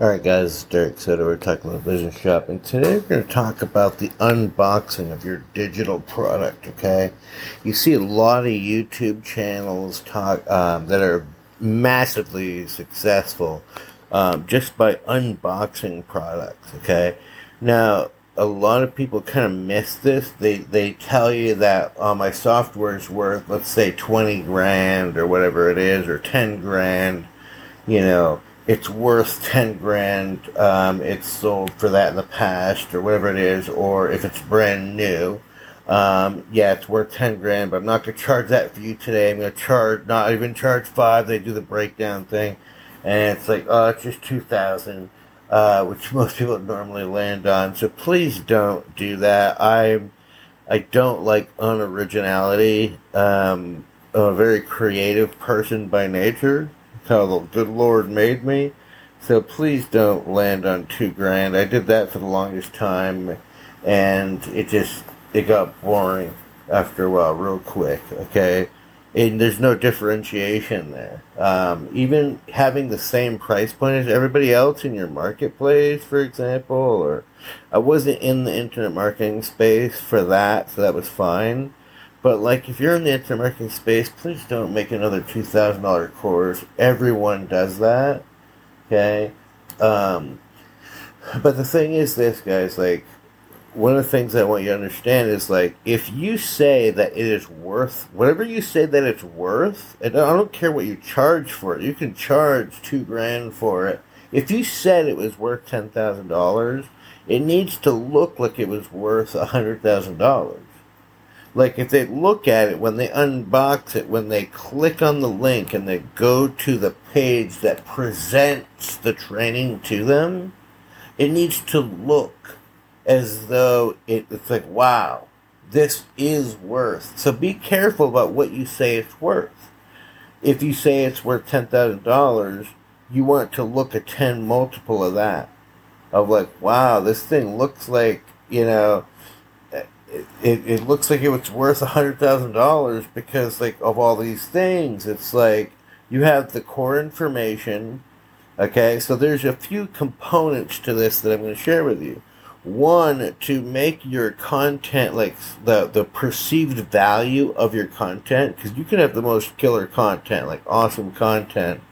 Alright guys, Derek Soto. We're talking about vision shop and today we're going to talk about the unboxing of your digital product, okay? You see a lot of YouTube channels talk um, that are massively successful um, just by unboxing products, okay? Now, a lot of people kind of miss this. They they tell you that oh, my software is worth, let's say, 20 grand or whatever it is, or 10 grand, you know it's worth 10 grand, um, it's sold for that in the past, or whatever it is, or if it's brand new, um, yeah, it's worth 10 grand, but I'm not going to charge that for you today. I'm going to charge, not even charge five. They do the breakdown thing, and it's like, oh, it's just 2000 uh, which most people normally land on. So please don't do that. I'm, I don't like unoriginality. Um, I'm a very creative person by nature how the good Lord made me. So please don't land on two grand. I did that for the longest time, and it just it got boring after a while, real quick. Okay, and there's no differentiation there. Um, even having the same price point as everybody else in your marketplace, for example, or I wasn't in the internet marketing space for that, so that was fine. But like, if you're in the marketing space, please don't make another two thousand dollar course. Everyone does that, okay? Um, but the thing is, this guys, like, one of the things I want you to understand is like, if you say that it is worth whatever you say that it's worth, and I don't care what you charge for it. You can charge two grand for it. If you said it was worth ten thousand dollars, it needs to look like it was worth a hundred thousand dollars like if they look at it when they unbox it when they click on the link and they go to the page that presents the training to them it needs to look as though it, it's like wow this is worth. So be careful about what you say it's worth. If you say it's worth $10000 you want to look a 10 multiple of that. Of like wow this thing looks like you know it, it looks like it was worth a hundred thousand dollars because like of all these things. It's like you have the core information okay? So there's a few components to this that i'm going to share with you. One to make your content like the the perceived value of your content because you can have the most killer content like awesome content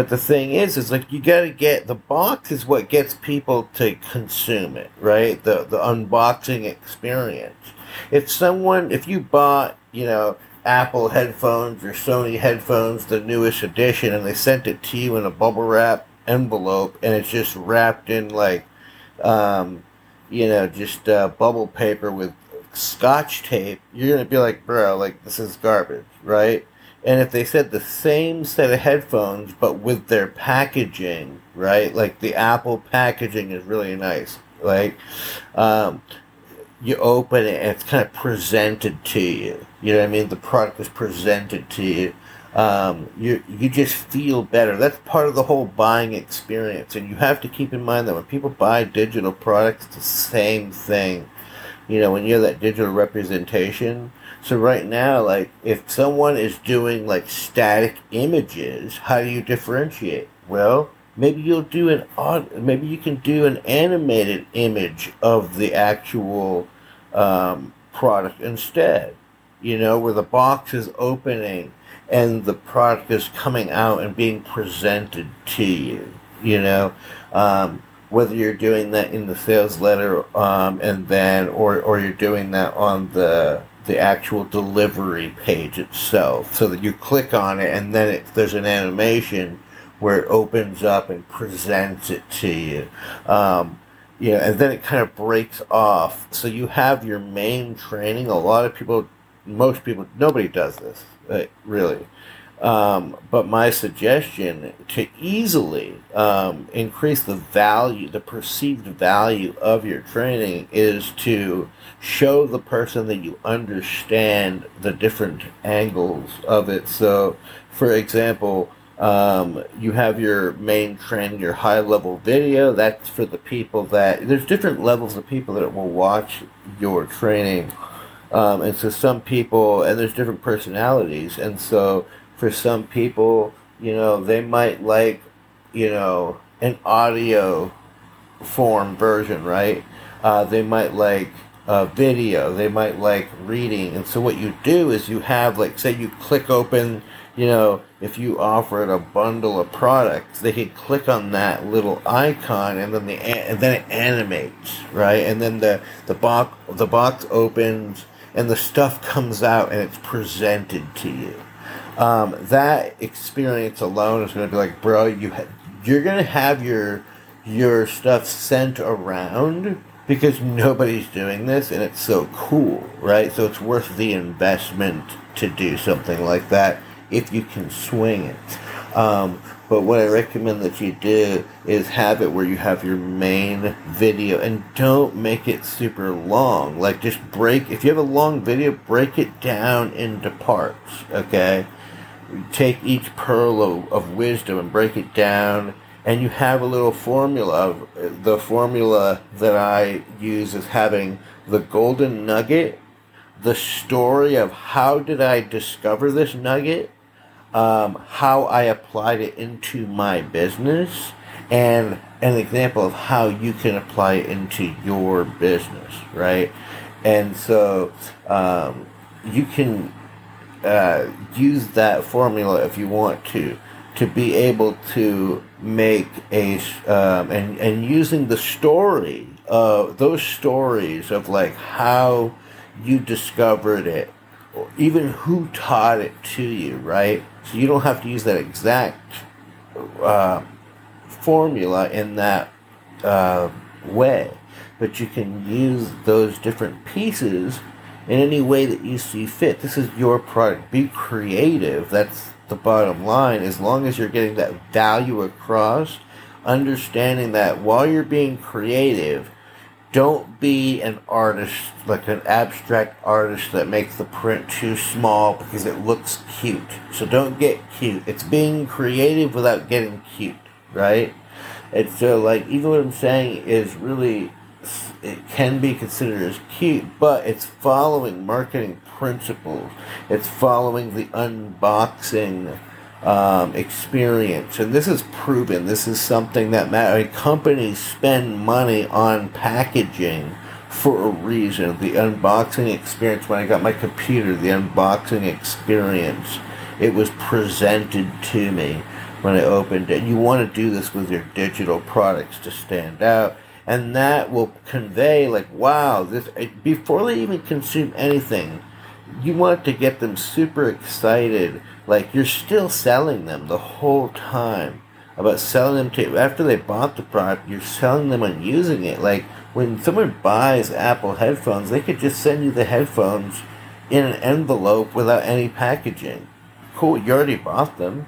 but the thing is, is like you got to get the box is what gets people to consume it, right? The the unboxing experience. If someone, if you bought, you know, Apple headphones or Sony headphones, the newest edition, and they sent it to you in a bubble wrap envelope, and it's just wrapped in like, um, you know, just uh, bubble paper with scotch tape, you're gonna be like, bro, like this is garbage, right? And if they said the same set of headphones but with their packaging, right? Like the Apple packaging is really nice. Like, um, you open it and it's kind of presented to you. You know what I mean? The product is presented to you. Um, you you just feel better. That's part of the whole buying experience, and you have to keep in mind that when people buy digital products, it's the same thing. You know, when you have that digital representation, so right now, like if someone is doing like static images, how do you differentiate? Well, maybe you'll do an odd, maybe you can do an animated image of the actual um, product instead. You know, where the box is opening and the product is coming out and being presented to you. You know, um, whether you're doing that in the sales letter um, and then, or or you're doing that on the the actual delivery page itself so that you click on it and then it, there's an animation where it opens up and presents it to you. Um, you know, and then it kind of breaks off. So you have your main training. A lot of people, most people, nobody does this, really. Um, but my suggestion to easily um, increase the value, the perceived value of your training is to show the person that you understand the different angles of it. So, for example, um, you have your main training, your high level video. That's for the people that there's different levels of people that will watch your training. Um, and so some people, and there's different personalities, and so for some people, you know, they might like, you know, an audio form version, right? Uh, they might like video, they might like reading. And so what you do is you have, like, say you click open, you know, if you offered a bundle of products, they could click on that little icon and then the and then it animates, right? And then the the box the box opens and the stuff comes out and it's presented to you. Um, that experience alone is going to be like, bro, you ha- you're going to have your your stuff sent around because nobody's doing this and it's so cool, right? So it's worth the investment to do something like that if you can swing it. Um, but what I recommend that you do is have it where you have your main video and don't make it super long. Like just break, if you have a long video, break it down into parts, okay? Take each pearl of, of wisdom and break it down and you have a little formula. The formula that I use is having the golden nugget, the story of how did I discover this nugget, um, how I applied it into my business, and an example of how you can apply it into your business, right? And so um, you can uh, use that formula if you want to to be able to make a um, and and using the story of those stories of like how you discovered it even who taught it to you right? So you don't have to use that exact uh, formula in that uh, way but you can use those different pieces in any way that you see fit. This is your product. Be creative. That's the bottom line. As long as you're getting that value across understanding that while you're being creative don't be an artist like an abstract artist that makes the print too small because it looks cute. So don't get cute. It's being creative without getting cute right? And so like even what i'm saying is really it can be considered as cute, but it's following marketing principles. It's following the unboxing um, experience, and this is proven. This is something that mean, companies spend money on packaging for a reason. The unboxing experience. When I got my computer, the unboxing experience, it was presented to me when I opened it. You want to do this with your digital products to stand out and that will convey like wow this eh, before they even consume anything you want to get them super excited like you're still selling them the whole time about selling them to after they bought the product you're selling them on using it like when someone buys apple headphones they could just send you the headphones in an envelope without any packaging cool you already bought them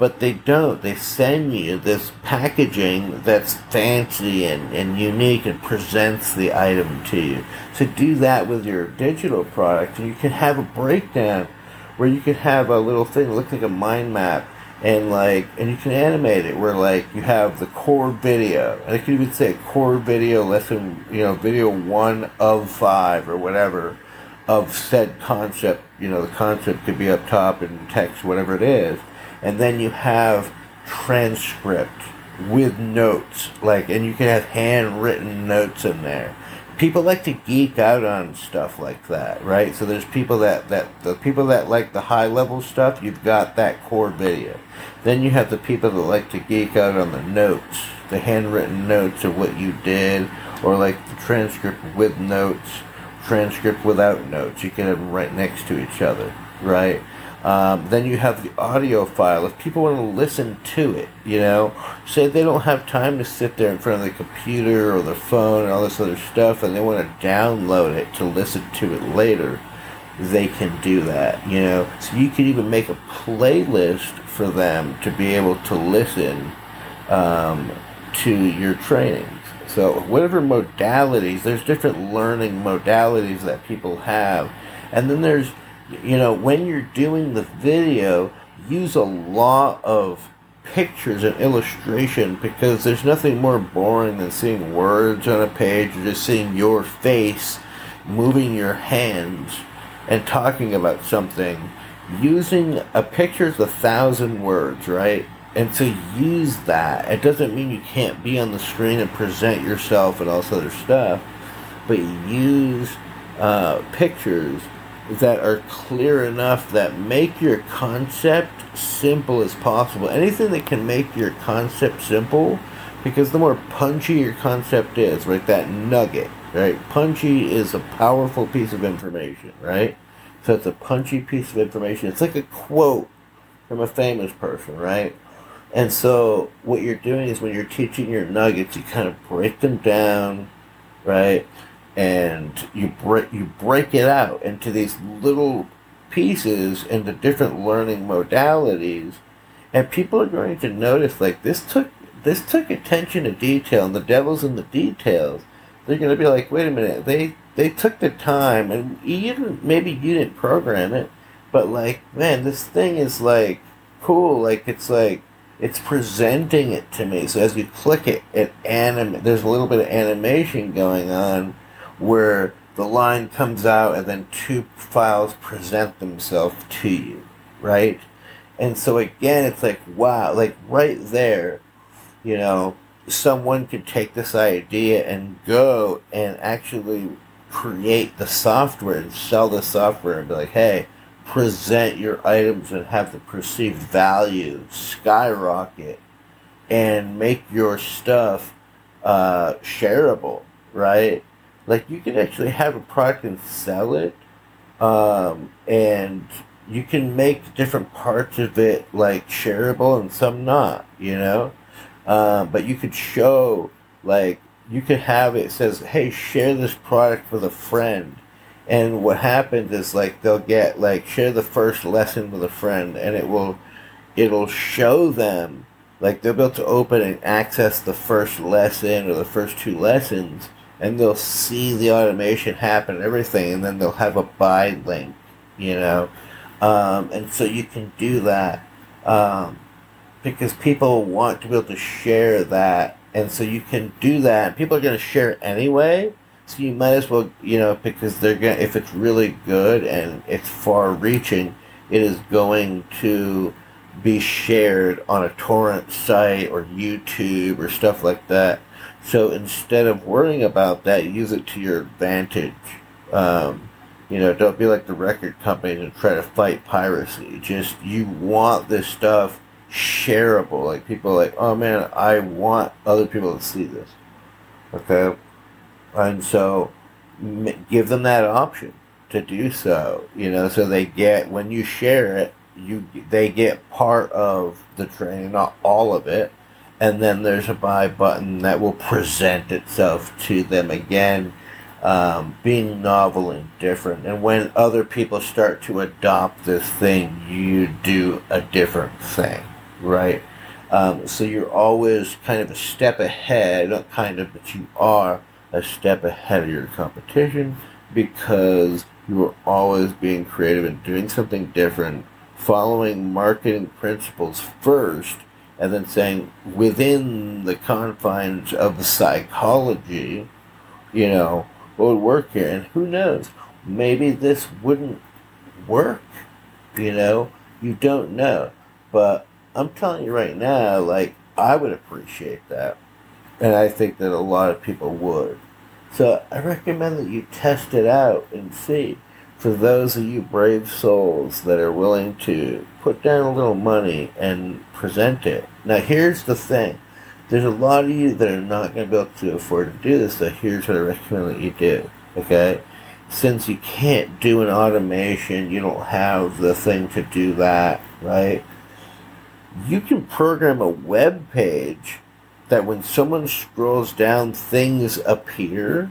but they don't. They send you this packaging that's fancy and, and unique and presents the item to you. So do that with your digital product, and you can have a breakdown where you can have a little thing looks like a mind map and like and you can animate it where like you have the core video. And I could even say core video lesson you know video one of five or whatever of said concept. You know the concept could be up top in text whatever it is. And then you have transcript with notes like and you can have handwritten notes in there people like to geek out on stuff like that right? So there's people that that the people that like the high level stuff you've got that core video. Then you have the people that like to geek out on the notes the handwritten notes of what you did or like the transcript with notes transcript without notes. You can have them right next to each other right um, then you have the audio file. If people want to listen to it, you know, say they don't have time to sit there in front of the computer or the phone and all this other stuff, and they want to download it to listen to it later, they can do that, you know. So you can even make a playlist for them to be able to listen um, to your trainings. So whatever modalities, there's different learning modalities that people have, and then there's you know, when you're doing the video, use a lot of pictures and illustration because there's nothing more boring than seeing words on a page or just seeing your face moving your hands and talking about something. Using a picture is a thousand words, right? and so use that. It doesn't mean you can't be on the screen and present yourself and all this other stuff, but use uh, pictures that are clear enough that make your concept simple as possible. Anything that can make your concept simple, because the more punchy your concept is, right, that nugget, right? Punchy is a powerful piece of information, right? So it's a punchy piece of information. It's like a quote from a famous person, right? And so what you're doing is when you're teaching your nuggets, you kind of break them down, right? And you break you break it out into these little pieces into different learning modalities, and people are going to notice like this took this took attention to detail, and the devil's in the details. They're going to be like, wait a minute, they they took the time, and didn't maybe you didn't program it, but like man, this thing is like cool, like it's like it's presenting it to me. So as you click it, it anim- there's a little bit of animation going on where the line comes out and then two files present themselves to you, right? And so again, it's like, wow, like right there, you know, someone could take this idea and go and actually create the software and sell the software and be like, hey, present your items and have the perceived value skyrocket and make your stuff uh, shareable, right? Like you can actually have a product and sell it, um, and you can make different parts of it like shareable and some not, you know. Um, but you could show like you could have it says, "Hey, share this product with a friend." and what happens is like they'll get like share the first lesson with a friend and it will it'll show them like they'll be able to open and access the first lesson or the first two lessons and they'll see the automation happen and everything and then they'll have a buy link you know um, and so you can do that um, because people want to be able to share that and so you can do that people are going to share anyway so you might as well, you know, because they're going if it's really good and it's far reaching, it is going to be shared on a torrent site or YouTube or stuff like that. So instead of worrying about that, use it to your advantage. Um, you know, don't be like the record companies and try to fight piracy. Just you want this stuff shareable. Like people like, oh man, I want other people to see this. Okay and so give them that option to do so you know so they get when you share it you they get part of the training not all of it and then there's a buy button that will present itself to them again um, being novel and different. And when other people start to adopt this thing you do a different thing right? Um, so you're always kind of a step ahead not kind of but you are a step ahead of your competition because you are always being creative and doing something different, following marketing principles first, and then saying within the confines of psychology, you know, what would work here. And who knows? Maybe this wouldn't work. You know, you don't know. But I'm telling you right now, like, I would appreciate that. And I think that a lot of people would. So I recommend that you test it out and see. For those of you brave souls that are willing to put down a little money and present it. Now, here's the thing there's a lot of you that are not going to be able to afford to do this, so here's what I recommend that you do. Okay? Since you can't do an automation, you don't have the thing to do that, right? You can program a web page that when someone scrolls down, things appear.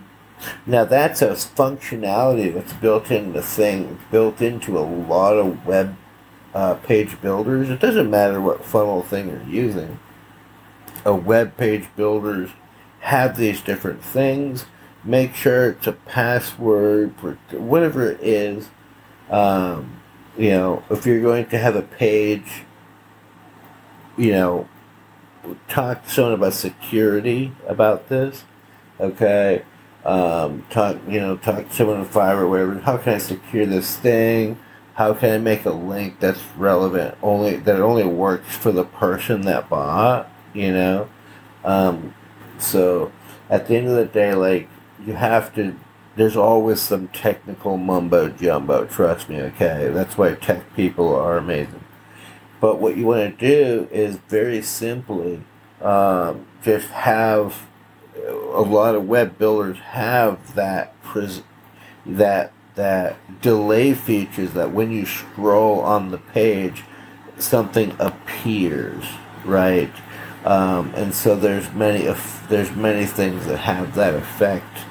Now that's a functionality that's built into thing, built into a lot of web uh, page builders. It doesn't matter what funnel thing you're using. A web page builders have these different things. Make sure it's a password, whatever it is. Um, you know, if you're going to have a page, you know, talk to someone about security about this. Okay, um, talk you know talk to someone on Fiverr or whatever. How can I secure this thing? how can I make a link that's relevant only that only works for the person that bought, you know? Um, so at the end of the day, like you have to. There's always some technical mumbo jumbo. Trust me, okay. That's why tech people are amazing. But what you want to do is very simply um, just have a lot of web builders have that pres- that that delay features that when you scroll on the page, something appears, right? Um, and so there's many there's many things that have that effect.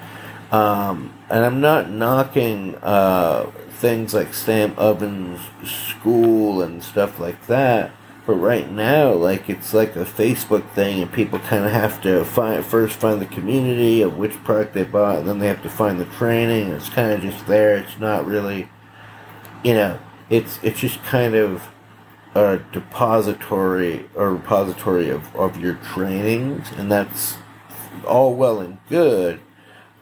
Um, and I'm not knocking uh, things like Sam Ovens Skool and stuff like that. But right now, like it's like a Facebook thing, and people kind of have to find first find the community of which product they bought, and then they have to find the training. It's kind of just there. It's not really, you know, it's it's just kind of a depository or repository of, of your trainings, and that's all well and good.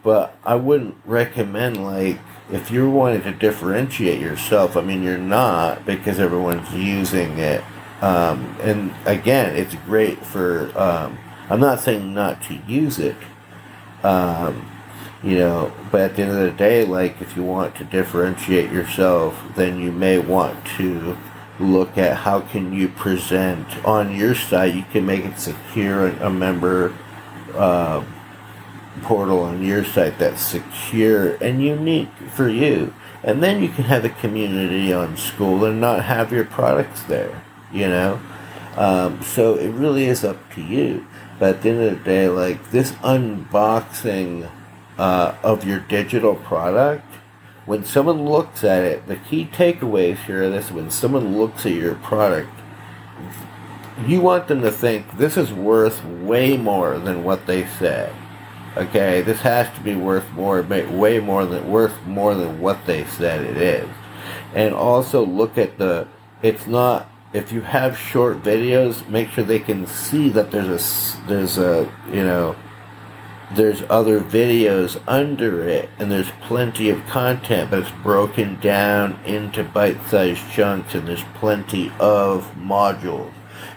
But I wouldn't recommend like if you're wanting to differentiate yourself. I mean, you're not because everyone's using it um, and again, it's great for. Um, I'm not saying not to use it, um, you know, but at the end of the day, like if you want to differentiate yourself, then you may want to look at how can you present on your site. You can make it secure a member uh, portal on your site that's secure and unique for you. And then you can have a community on Skool and not have your products there you know? Um, so it really is up to you. But at the end of the day, like this unboxing uh, of your digital product, when someone looks at it, the key takeaways here are this when someone looks at your product, you want them to think this is worth way more than what they said. Okay, this has to be worth more, way more than worth more than what they said it is. And also look at the, it's not if you have short videos, make sure they can see that there's a there's a you know there's other videos under it, and there's plenty of content, but it's broken down into bite-sized chunks, and there's plenty of modules.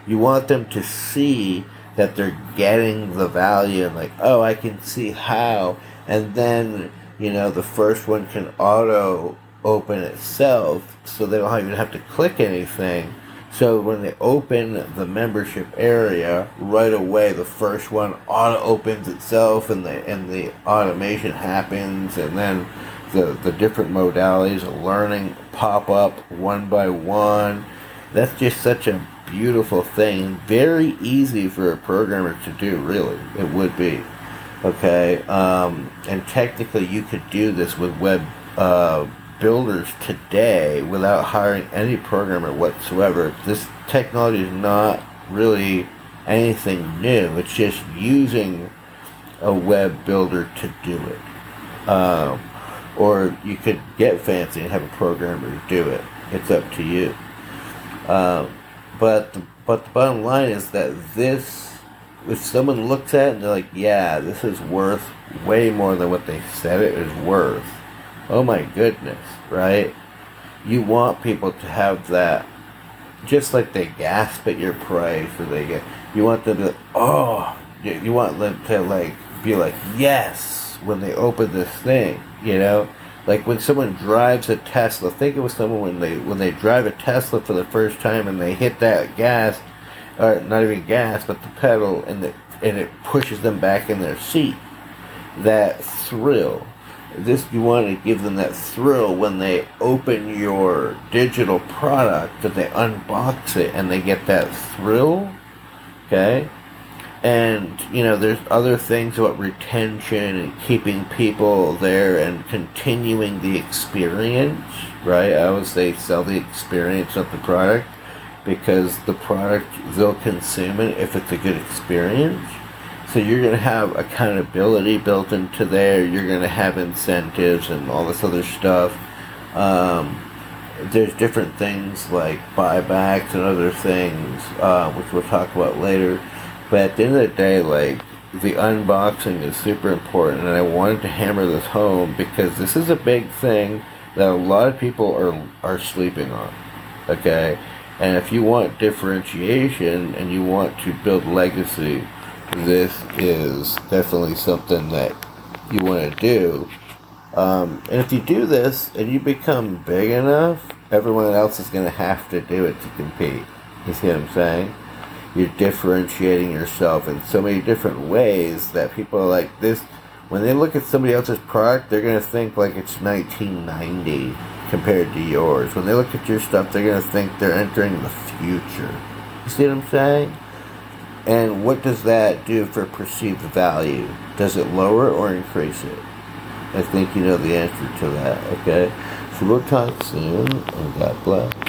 You want them to see that they're getting the value, and like, oh, I can see how, and then you know the first one can auto open itself, so they don't even have to click anything so when they open the membership area, right away the first one auto opens itself, and the and the automation happens, and then the the different modalities of learning pop up one by one. That's just such a beautiful thing, very easy for a programmer to do. Really, it would be. Okay, um, and technically you could do this with web. Uh, builders today without hiring any programmer whatsoever. This technology is not really anything new. It's just using a web builder to do it. Um, or you could get fancy and have a programmer do it. It's up to you. Um, but the, but the bottom line is that this, if someone looks at it and they're like, yeah, this is worth way more than what they said it is worth oh my goodness, right? You want people to have that, just like they gasp at your price or they get, you want them to, oh, you want them to like be like, yes, when they open this thing, you know? Like when someone drives a Tesla, think was someone when they when they drive a Tesla for the first time and they hit that gas, or not even gas, but the pedal, and the, and it pushes them back in their seat. That thrill, this you want to give them that thrill when they open your digital product that they unbox it and they get that thrill okay? And you know there's other things about retention and keeping people there and continuing the experience right? I always say sell the experience of the product because the product they'll consume it if it's a good experience so you're going to have accountability built into there. You're going to have incentives and all this other stuff. Um, there's different things like buybacks and other things, uh, which we'll talk about later. But at the end of the day, like the unboxing is super important, and I wanted to hammer this home because this is a big thing. that a lot of people are are sleeping on. Okay, and if you want differentiation and you want to build legacy, this is definitely something that you want to do. Um, and if you do this and you become big enough, everyone else is going to have to do it to compete. You see what I'm saying? You're differentiating yourself in so many different ways that people are like this. When they look at somebody else's product, they're going to think like it's 1990 compared to yours. When they look at your stuff, they're going to think they're entering the future. You see what I'm saying? And what does that do for perceived value? Does it lower or increase it? I think you know the answer to that, okay? Soon, and God bless.